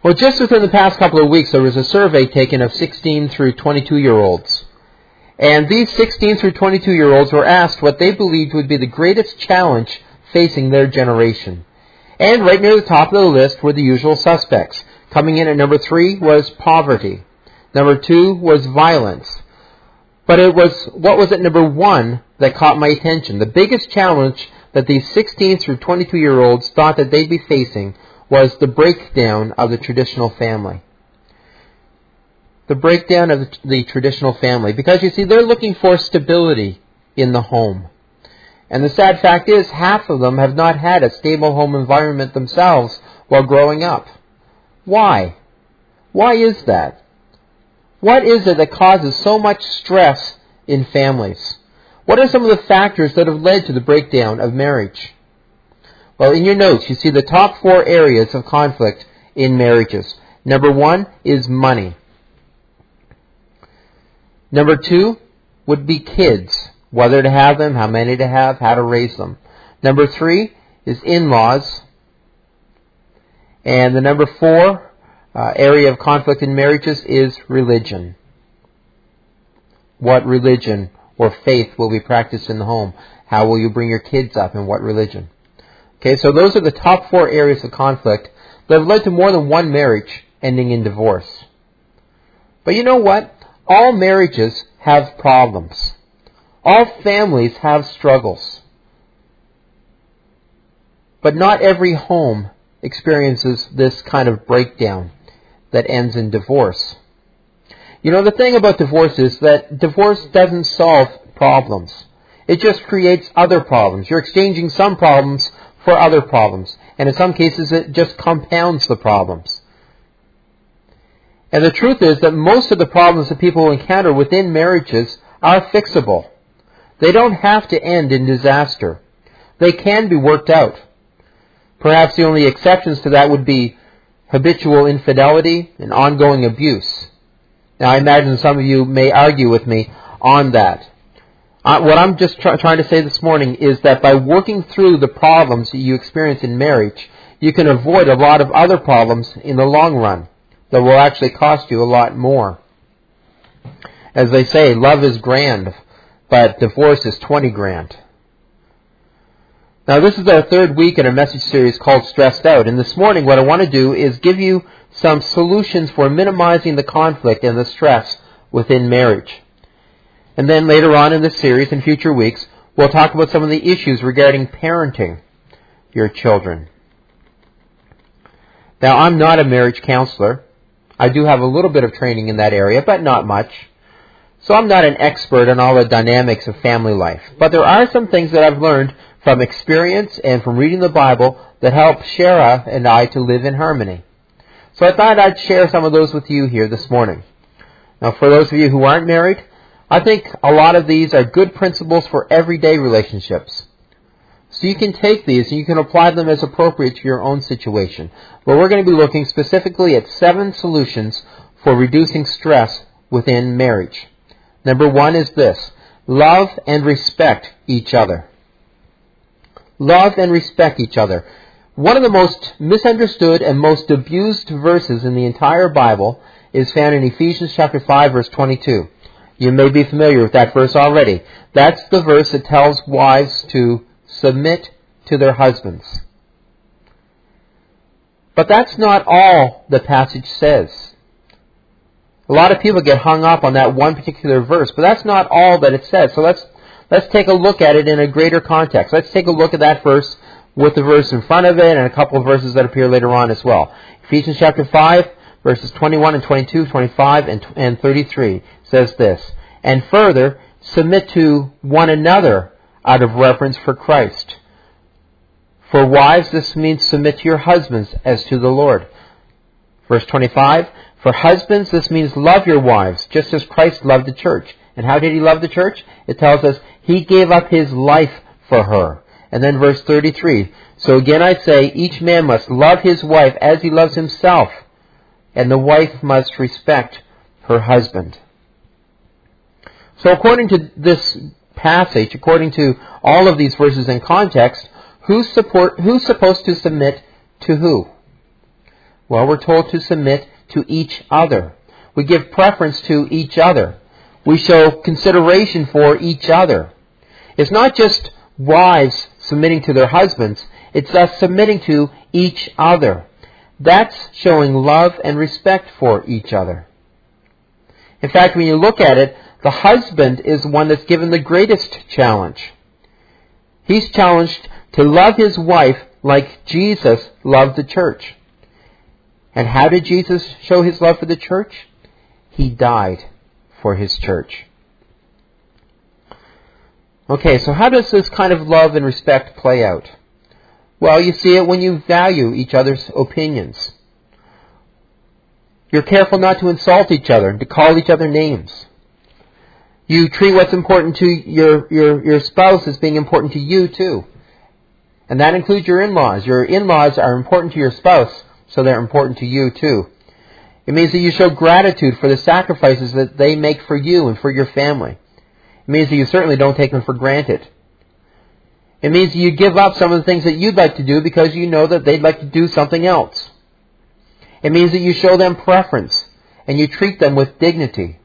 Well, just within the past couple of weeks, there was a survey taken of 16 through 22 year olds. And these 16 through 22 year olds were asked what they believed would be the greatest challenge facing their generation. And right near the top of the list were the usual suspects. Coming in at number three was poverty. Number two was violence. But it was, what was at number one that caught my attention? The biggest challenge that these 16 through 22 year olds thought that they'd be facing was the breakdown of the traditional family. The breakdown of the traditional family. Because you see, they're looking for stability in the home. And the sad fact is, half of them have not had a stable home environment themselves while growing up. Why? Why is that? What is it that causes so much stress in families? What are some of the factors that have led to the breakdown of marriage? Well, in your notes, you see the top four areas of conflict in marriages. Number one is money. Number two would be kids, whether to have them, how many to have, how to raise them. Number three is in-laws. And the number four uh, area of conflict in marriages is religion. What religion or faith will be practiced in the home? How will you bring your kids up in what religion? Okay, so those are the top four areas of conflict that have led to more than one marriage ending in divorce. But you know what? All marriages have problems. All families have struggles. But not every home experiences this kind of breakdown that ends in divorce. You know, the thing about divorce is that divorce doesn't solve problems. It just creates other problems. You're exchanging some problems for other problems. And in some cases, it just compounds the problems. And the truth is that most of the problems that people encounter within marriages are fixable. They don't have to end in disaster. They can be worked out. Perhaps the only exceptions to that would be habitual infidelity and ongoing abuse. Now, I imagine some of you may argue with me on that. Uh, what I'm just try- trying to say this morning is that by working through the problems that you experience in marriage, you can avoid a lot of other problems in the long run that will actually cost you a lot more. As they say, love is grand, but divorce is 20 grand. Now, this is our third week in a message series called Stressed Out, and this morning what I want to do is give you some solutions for minimizing the conflict and the stress within marriage. And then later on in this series, in future weeks, we'll talk about some of the issues regarding parenting your children. Now, I'm not a marriage counselor. I do have a little bit of training in that area, but not much. So I'm not an expert on all the dynamics of family life. But there are some things that I've learned from experience and from reading the Bible that help Shara and I to live in harmony. So I thought I'd share some of those with you here this morning. Now, for those of you who aren't married, I think a lot of these are good principles for everyday relationships. So you can take these and you can apply them as appropriate to your own situation. But we're going to be looking specifically at seven solutions for reducing stress within marriage. Number one is this. Love and respect each other. Love and respect each other. One of the most misunderstood and most abused verses in the entire Bible is found in Ephesians chapter 5 verse 22. You may be familiar with that verse already. That's the verse that tells wives to submit to their husbands. But that's not all the passage says. A lot of people get hung up on that one particular verse, but that's not all that it says. So let's let's take a look at it in a greater context. Let's take a look at that verse with the verse in front of it and a couple of verses that appear later on as well. Ephesians chapter 5, verses 21 and 22, 25 and, and 33 says this, And further, submit to one another out of reverence for Christ. For wives, this means submit to your husbands as to the Lord. Verse 25, For husbands, this means love your wives, just as Christ loved the church. And how did he love the church? It tells us he gave up his life for her. And then verse 33, So again I say, each man must love his wife as he loves himself and the wife must respect her husband. So according to this passage, according to all of these verses in context, who's, support, who's supposed to submit to who? Well, we're told to submit to each other. We give preference to each other. We show consideration for each other. It's not just wives submitting to their husbands, it's us submitting to each other. That's showing love and respect for each other. In fact, when you look at it, the husband is one that's given the greatest challenge. He's challenged to love his wife like Jesus loved the church. And how did Jesus show his love for the church? He died for his church. Okay, so how does this kind of love and respect play out? Well, you see it when you value each other's opinions. You're careful not to insult each other and to call each other names. You treat what's important to your, your, your spouse as being important to you too. And that includes your in-laws. Your in-laws are important to your spouse, so they're important to you too. It means that you show gratitude for the sacrifices that they make for you and for your family. It means that you certainly don't take them for granted. It means that you give up some of the things that you'd like to do because you know that they'd like to do something else. It means that you show them preference and you treat them with dignity.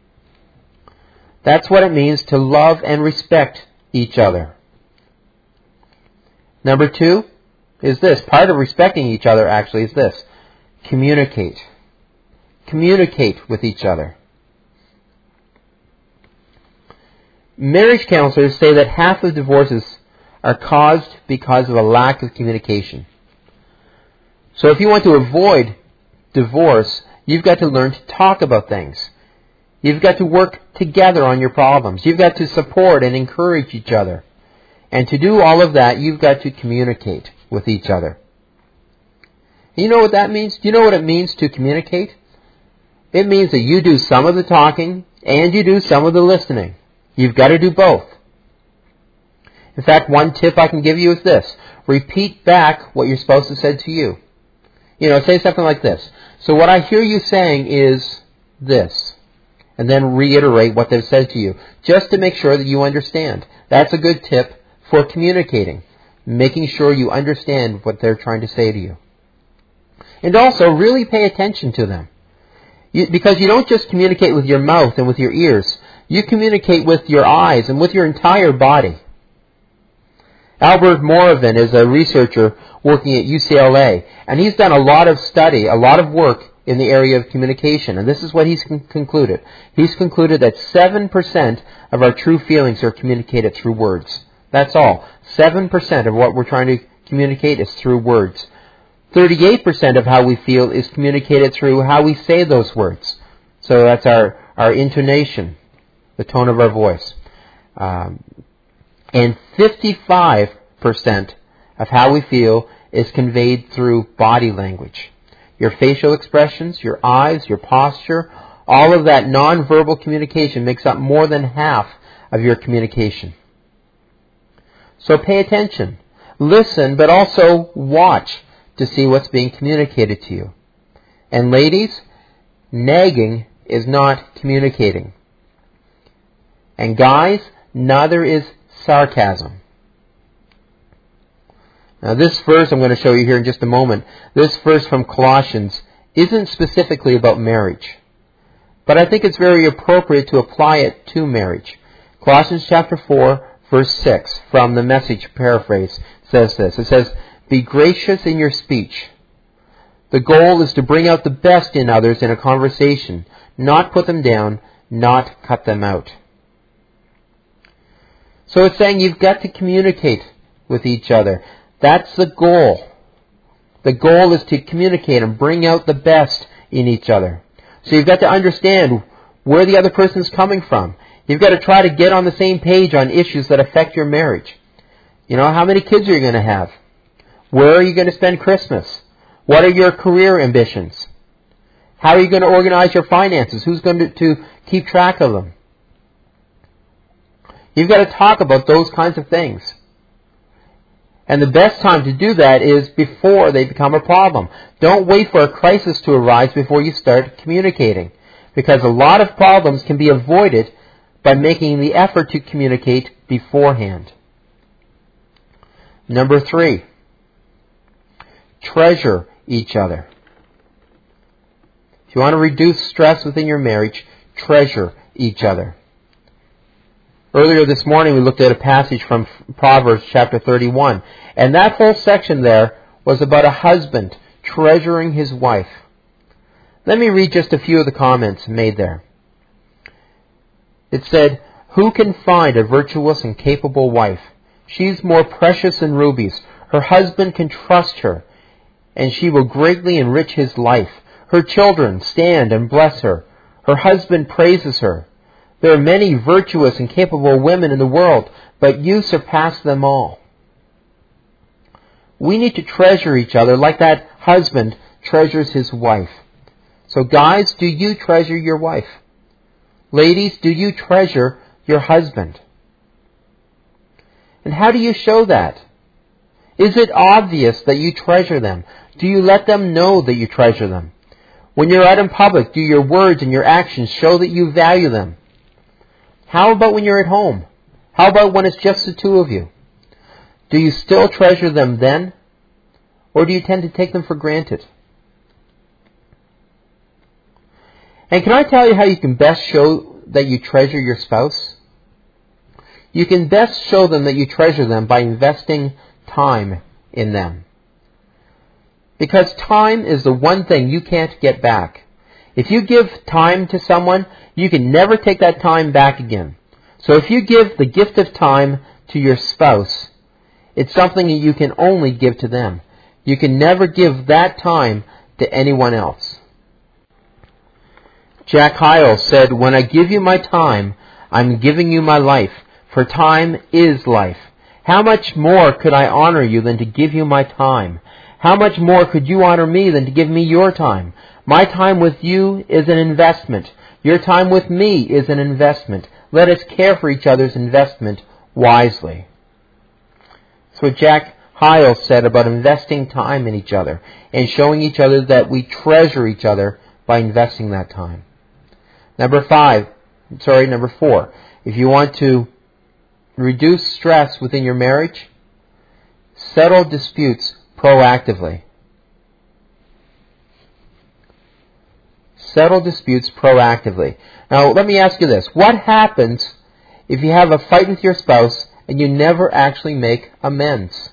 That's what it means to love and respect each other. Number two is this. Part of respecting each other actually is this. Communicate. Communicate with each other. Marriage counselors say that half of divorces are caused because of a lack of communication. So if you want to avoid divorce, you've got to learn to talk about things. You've got to work together on your problems. You've got to support and encourage each other. And to do all of that, you've got to communicate with each other. You know what that means? Do you know what it means to communicate? It means that you do some of the talking and you do some of the listening. You've got to do both. In fact, one tip I can give you is this. Repeat back what your spouse has said to you. You know, say something like this. So what I hear you saying is this. And then reiterate what they've said to you. Just to make sure that you understand. That's a good tip for communicating. Making sure you understand what they're trying to say to you. And also, really pay attention to them. You, because you don't just communicate with your mouth and with your ears. You communicate with your eyes and with your entire body. Albert Mehrabian is a researcher working at UCLA, and he's done a lot of study, a lot of work in the area of communication, and this is what he's con- concluded. He's concluded that 7% of our true feelings are communicated through words. That's all. 7% of what we're trying to communicate is through words. 38% of how we feel is communicated through how we say those words. So that's our, our intonation, the tone of our voice. Um, and 55% of how we feel is conveyed through body language. Your facial expressions, your eyes, your posture, all of that nonverbal communication makes up more than half of your communication. So pay attention. Listen, but also watch to see what's being communicated to you. And ladies, nagging is not communicating. And guys, neither is sarcasm. Now, this verse I'm going to show you here in just a moment, this verse from Colossians isn't specifically about marriage. But I think it's very appropriate to apply it to marriage. Colossians chapter 4, verse 6, from the message paraphrase, says this. It says, Be gracious in your speech. The goal is to bring out the best in others in a conversation, not put them down, not cut them out. So it's saying you've got to communicate with each other. That's the goal. The goal is to communicate and bring out the best in each other. So you've got to understand where the other person is coming from. You've got to try to get on the same page on issues that affect your marriage. You know, how many kids are you going to have? Where are you going to spend Christmas? What are your career ambitions? How are you going to organize your finances? Who's going to, to keep track of them? You've got to talk about those kinds of things. And the best time to do that is before they become a problem. Don't wait for a crisis to arise before you start communicating. Because a lot of problems can be avoided by making the effort to communicate beforehand. Number three, treasure each other. If you want to reduce stress within your marriage, treasure each other. Earlier this morning we looked at a passage from Proverbs chapter 31, and that whole section there was about a husband treasuring his wife. Let me read just a few of the comments made there. It said, Who can find a virtuous and capable wife? She's more precious than rubies. Her husband can trust her, and she will greatly enrich his life. Her children stand and bless her. Her husband praises her. There are many virtuous and capable women in the world, but you surpass them all. We need to treasure each other like that husband treasures his wife. So guys, do you treasure your wife? Ladies, do you treasure your husband? And how do you show that? Is it obvious that you treasure them? Do you let them know that you treasure them? When you're out in public, do your words and your actions show that you value them? How about when you're at home? How about when it's just the two of you? Do you still treasure them then? Or do you tend to take them for granted? And can I tell you how you can best show that you treasure your spouse? You can best show them that you treasure them by investing time in them. Because time is the one thing you can't get back. If you give time to someone, you can never take that time back again. So if you give the gift of time to your spouse, it's something that you can only give to them. You can never give that time to anyone else. Jack Hyles said, When I give you my time, I'm giving you my life, for time is life. How much more could I honor you than to give you my time? How much more could you honor me than to give me your time? My time with you is an investment. Your time with me is an investment. Let us care for each other's investment wisely. That's what Jack Hyles said about investing time in each other and showing each other that we treasure each other by investing that time. Number five, sorry, number four. If you want to reduce stress within your marriage, settle disputes proactively. Settle disputes proactively. Now, let me ask you this. What happens if you have a fight with your spouse and you never actually make amends?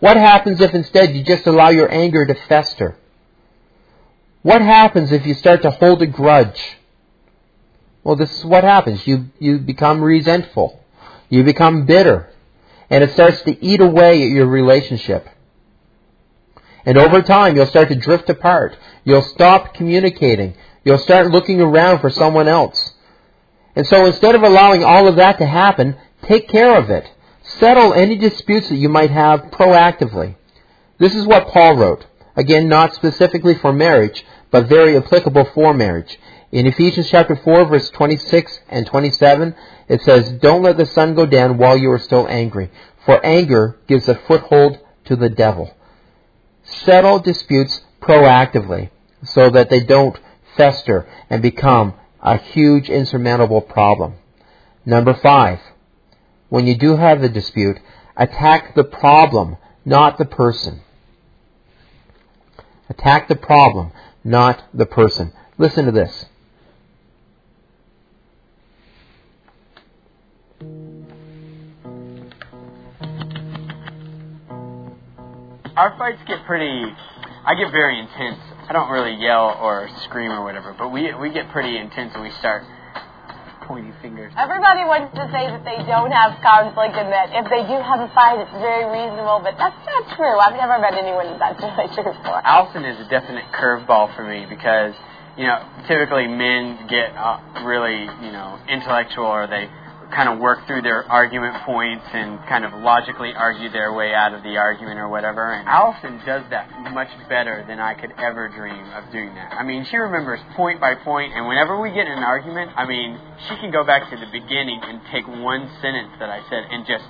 What happens if instead you just allow your anger to fester? What happens if you start to hold a grudge? Well, this is what happens. You, you become resentful. You become bitter. And it starts to eat away at your relationship. And over time, you'll start to drift apart. You'll stop communicating. You'll start looking around for someone else. And so instead of allowing all of that to happen, take care of it. Settle any disputes that you might have proactively. This is what Paul wrote. Again, not specifically for marriage, but very applicable for marriage. In Ephesians chapter 4 verse 26 and 27, it says, Don't let the sun go down while you are still angry, for anger gives a foothold to the devil. Settle disputes proactively so that they don't fester and become a huge insurmountable problem. Number five, when you do have a dispute, attack the problem, not the person. Attack the problem, not the person. Listen to this. Our fights get pretty. I get very intense. I don't really yell or scream or whatever, but we we get pretty intense and we start pointy fingers. Everybody wants to say that they don't have conflict and that if they do have a fight, it's very reasonable, but that's not true. I've never met anyone that that's really true for. Allison is a definite curveball for me because, you know, typically men get uh, really, you know, intellectual or they kind of work through their argument points and kind of logically argue their way out of the argument or whatever. And Allison does that much better than I could ever dream of doing that. I mean, she remembers point by point, and whenever we get in an argument, I mean, she can go back to the beginning and take one sentence that I said and just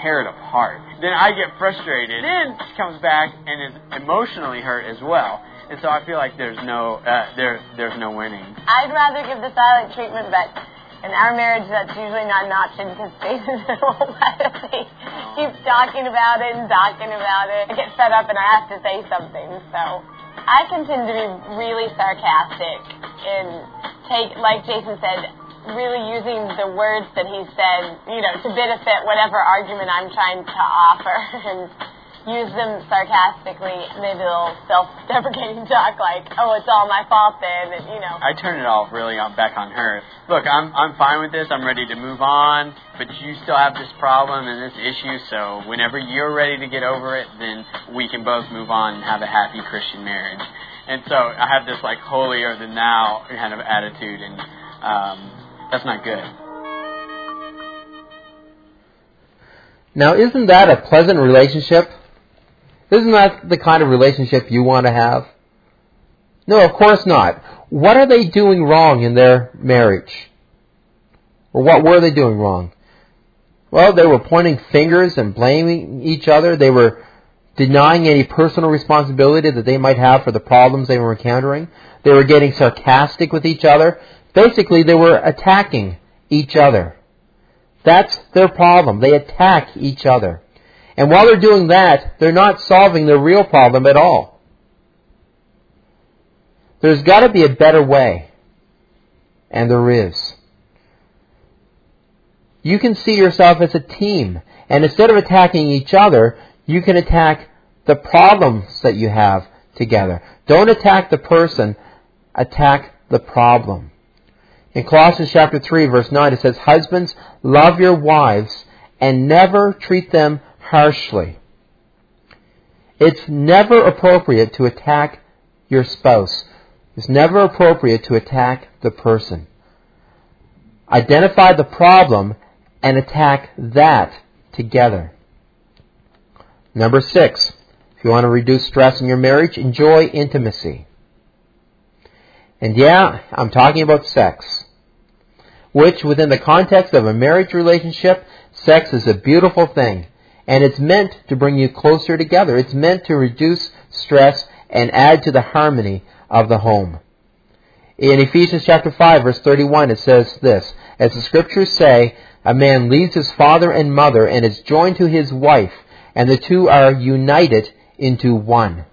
tear it apart. Then I get frustrated. Then she comes back and is emotionally hurt as well. And so I feel like there's no uh, there there's no winning. I'd rather give the silent treatment, but in our marriage, that's usually not an option because Jason won't let me oh. keep talking about it and talking about it. I get fed up and I have to say something. So I can tend to be really sarcastic and take, like Jason said, really using the words that he said, you know, to benefit whatever argument I'm trying to offer and use them sarcastically, maybe a little self-deprecating talk like, oh, it's all my fault then, and, you know. I turn it off really on, back on her. Look, I'm, I'm fine with this. I'm ready to move on, but you still have this problem and this issue, so whenever you're ready to get over it, then we can both move on and have a happy Christian marriage. And so I have this like holier than thou kind of attitude, and um, that's not good. Now, isn't that a pleasant relationship? Isn't that the kind of relationship you want to have? No, of course not. What are they doing wrong in their marriage? Or what were they doing wrong? Well, they were pointing fingers and blaming each other. They were denying any personal responsibility that they might have for the problems they were encountering. They were getting sarcastic with each other. Basically, they were attacking each other. That's their problem. They attack each other. And while they're doing that, they're not solving the real problem at all. There's got to be a better way. And there is. You can see yourself as a team. And instead of attacking each other, you can attack the problems that you have together. Don't attack the person, attack the problem. In Colossians chapter 3 verse 9 it says, Husbands, love your wives and never treat them harshly. It's never appropriate to attack your spouse. It's never appropriate to attack the person. Identify the problem and attack that together. Number six, if you want to reduce stress in your marriage, enjoy intimacy. And yeah, I'm talking about sex, which within the context of a marriage relationship, sex is a beautiful thing. And it's meant to bring you closer together. It's meant to reduce stress and add to the harmony of the home. In Ephesians chapter 5 verse 31 it says this, As the scriptures say, a man leaves his father and mother and is joined to his wife, and the two are united into one.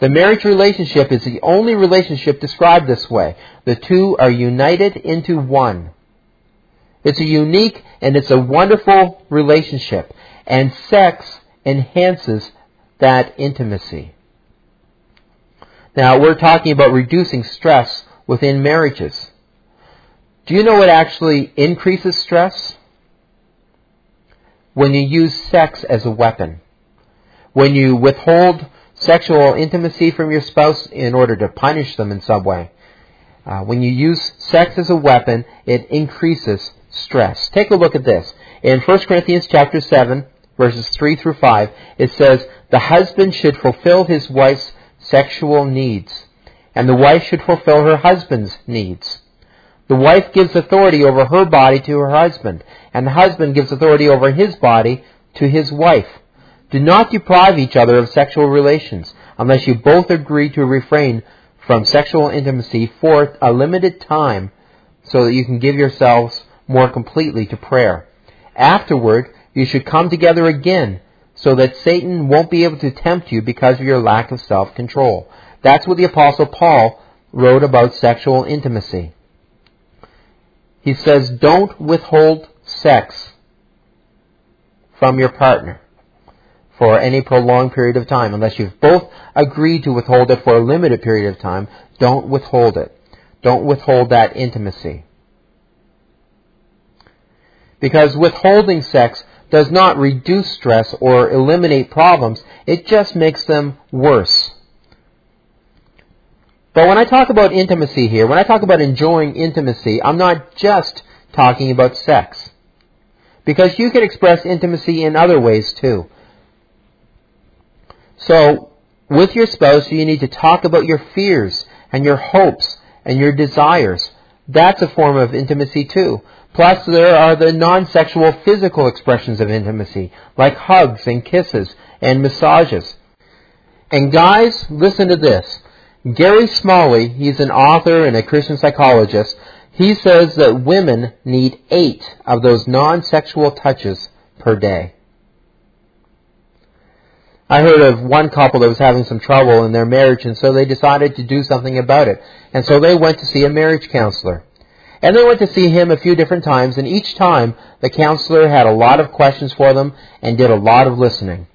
The marriage relationship is the only relationship described this way. The two are united into one. It's a unique and it's a wonderful relationship. And sex enhances that intimacy. Now, we're talking about reducing stress within marriages. Do you know what actually increases stress? When you use sex as a weapon. When you withhold sexual intimacy from your spouse in order to punish them in some way. Uh, when you use sex as a weapon, it increases stress. Take a look at this. In 1 Corinthians chapter 7, verses 3 through 5, it says, The husband should fulfill his wife's sexual needs, and the wife should fulfill her husband's needs. The wife gives authority over her body to her husband, and the husband gives authority over his body to his wife. Do not deprive each other of sexual relations unless you both agree to refrain from sexual intimacy for a limited time so that you can give yourselves more completely to prayer. Afterward, you should come together again so that Satan won't be able to tempt you because of your lack of self-control. That's what the apostle Paul wrote about sexual intimacy. He says, don't withhold sex from your partner for any prolonged period of time. Unless you've both agreed to withhold it for a limited period of time, don't withhold it. Don't withhold that intimacy. Because withholding sex does not reduce stress or eliminate problems, it just makes them worse. But when I talk about intimacy here, when I talk about enjoying intimacy, I'm not just talking about sex. Because you can express intimacy in other ways too. So, with your spouse, you need to talk about your fears and your hopes and your desires. That's a form of intimacy too. Plus, there are the non-sexual physical expressions of intimacy, like hugs and kisses and massages. And guys, listen to this. Gary Smalley, he's an author and a Christian psychologist, he says that women need eight of those non-sexual touches per day. I heard of one couple that was having some trouble in their marriage, and so they decided to do something about it. And so they went to see a marriage counselor. And they went to see him a few different times, and each time the counselor had a lot of questions for them and did a lot of listening.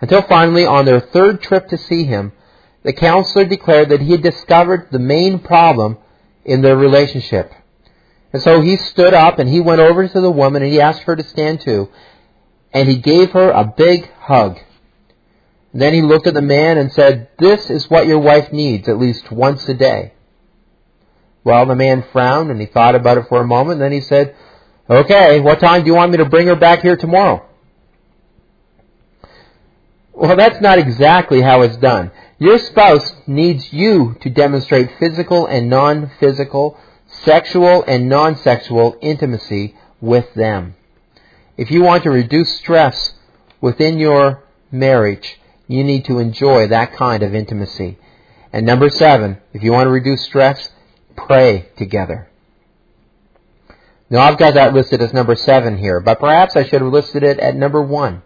Until finally, on their third trip to see him, the counselor declared that he had discovered the main problem in their relationship. And so he stood up and he went over to the woman and he asked her to stand too. And he gave her a big hug. Then he looked at the man and said, This is what your wife needs at least once a day. Well, the man frowned and he thought about it for a moment. Then he said, Okay, what time do you want me to bring her back here tomorrow? Well, that's not exactly how it's done. Your spouse needs you to demonstrate physical and non physical, sexual and non sexual intimacy with them. If you want to reduce stress within your marriage, you need to enjoy that kind of intimacy. And number seven, if you want to reduce stress, pray together. Now I've got that listed as number seven here, but perhaps I should have listed it at number one.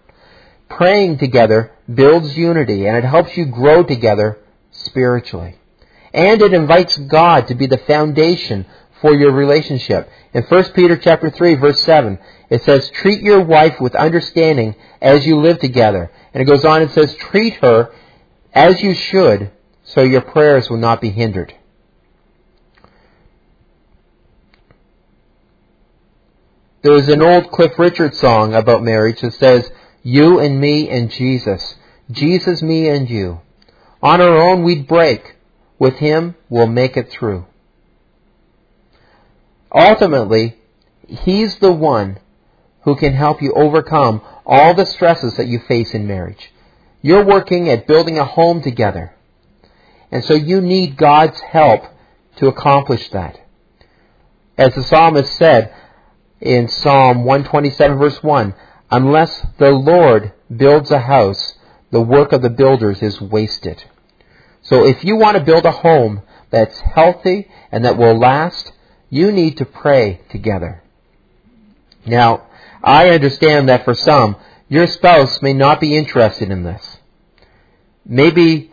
Praying together builds unity and it helps you grow together spiritually. And it invites God to be the foundation for your relationship. In 1 Peter chapter 3 verse 7, it says, treat your wife with understanding as you live together. And it goes on and says, treat her as you should so your prayers will not be hindered. There is an old Cliff Richard song about marriage that says, You and me and Jesus. Jesus, me and you. On our own we'd break. With him we'll make it through. Ultimately, he's the one who can help you overcome all the stresses that you face in marriage. You're working at building a home together. And so you need God's help to accomplish that. As the psalmist said in Psalm 127 verse 1, unless the Lord builds a house, the work of the builders is wasted. So if you want to build a home that's healthy and that will last, you need to pray together. Now, I understand that for some, your spouse may not be interested in this. Maybe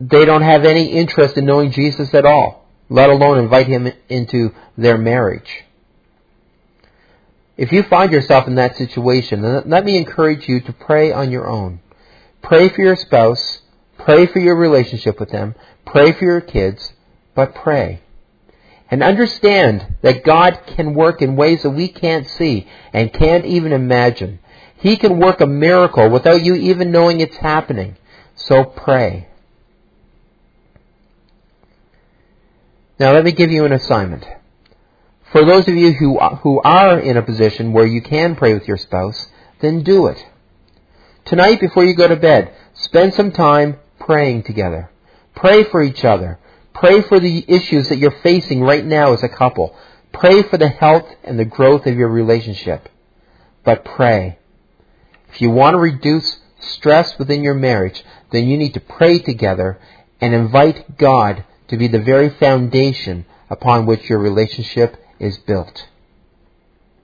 they don't have any interest in knowing Jesus at all, let alone invite him into their marriage. If you find yourself in that situation, let me encourage you to pray on your own. Pray for your spouse, pray for your relationship with them, pray for your kids, but pray. And understand that God can work in ways that we can't see and can't even imagine. He can work a miracle without you even knowing it's happening. So pray. Now let me give you an assignment. For those of you who, who are in a position where you can pray with your spouse, then do it. Tonight before you go to bed, spend some time praying together. Pray for each other. Pray for the issues that you're facing right now as a couple. Pray for the health and the growth of your relationship. But pray. If you want to reduce stress within your marriage, then you need to pray together and invite God to be the very foundation upon which your relationship is built.